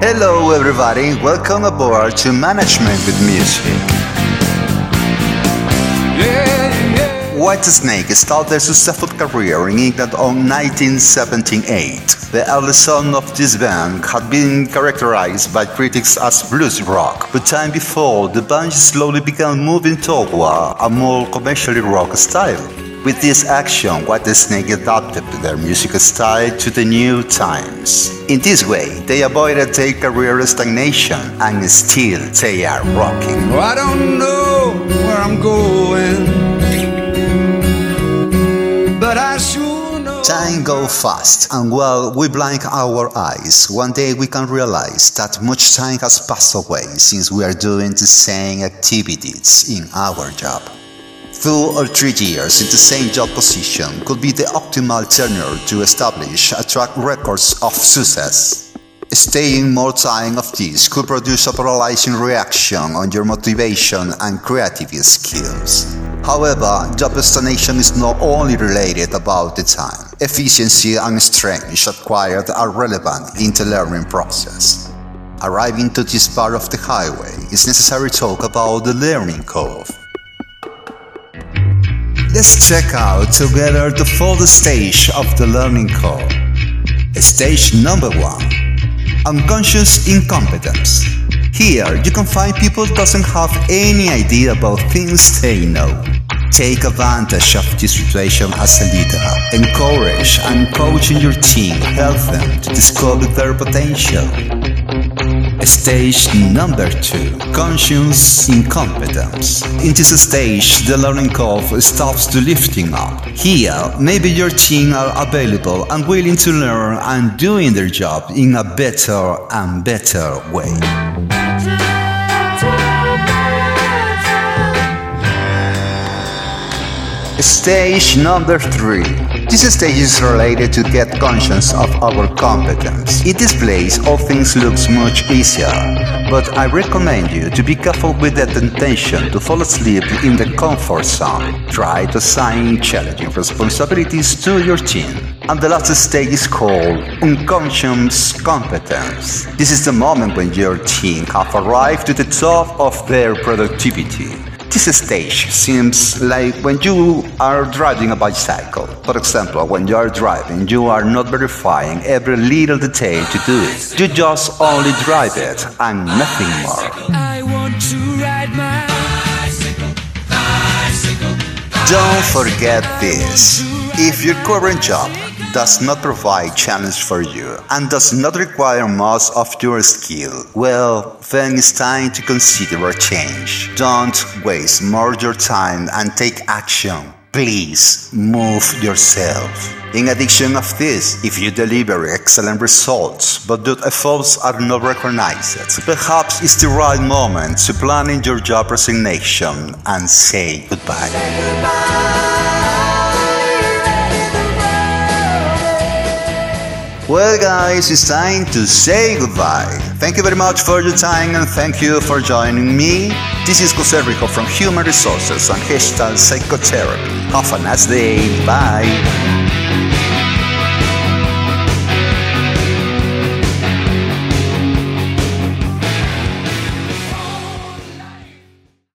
Hello, everybody. Welcome aboard to Management with Music. Whitesnake started their successful career in England on 1978. The early sound of this band had been characterized by critics as blues rock, but time before, the band slowly began moving toward a more commercially rock style. With this action, Whitesnake adapted their musical style to the new times. In this way, they avoided their career stagnation and still they are rocking. Oh, I don't know where I'm going, but I sure know. Time goes fast, and while we blink our eyes, one day we can realize that much time has passed away since we are doing the same activities in our job. Two or three years in the same job position could be the optimal tenure to establish a track record of success. Staying more time of this could produce a paralyzing reaction on your motivation and creative skills. However, job stagnation is not only related about the time. Efficiency and strength acquired are relevant in the learning process. Arriving to this part of the highway, it's necessary to talk about the learning curve. Let's check out together the fourth stage of the learning curve. Stage number one Unconscious incompetence. Here you can find people doesn't have any idea about things they know. Take advantage of this situation as a leader. Encourage and coach your team. Help them to discover their potential. Stage number two Conscious incompetence. In this stage, the learning curve stops to lifting up. Here, maybe your team are available and willing to learn and doing their job in a better and better way. Stage number three. This stage is related to get conscious of our competence. In this place, all things looks much easier, but I recommend you to be careful with the temptation to fall asleep in the comfort zone. Try to assign challenging responsibilities to your team. And the last stage is called unconscious competence. This is the moment when your team have arrived to the top of their productivity. This stage seems like when you are driving a bicycle. For example, when you are driving, you are not verifying every little detail to do it. You just only drive it and nothing more. I want to ride my bicycle, bicycle. Don't forget this. If your current job does not provide challenge for you and does not require much of your skill, well, then it's time to consider a change. Don't waste more your time and take action. Please move yourself. In addition of this, if you deliver excellent results but your efforts are not recognized, perhaps it's the right moment to plan in your job resignation and say goodbye. Well, guys, it's time to say goodbye. Thank you very much for your time and thank you for joining me. This is Jose Rico from Human Resources and Gestalt Psychotherapy. Have a nice day. Bye.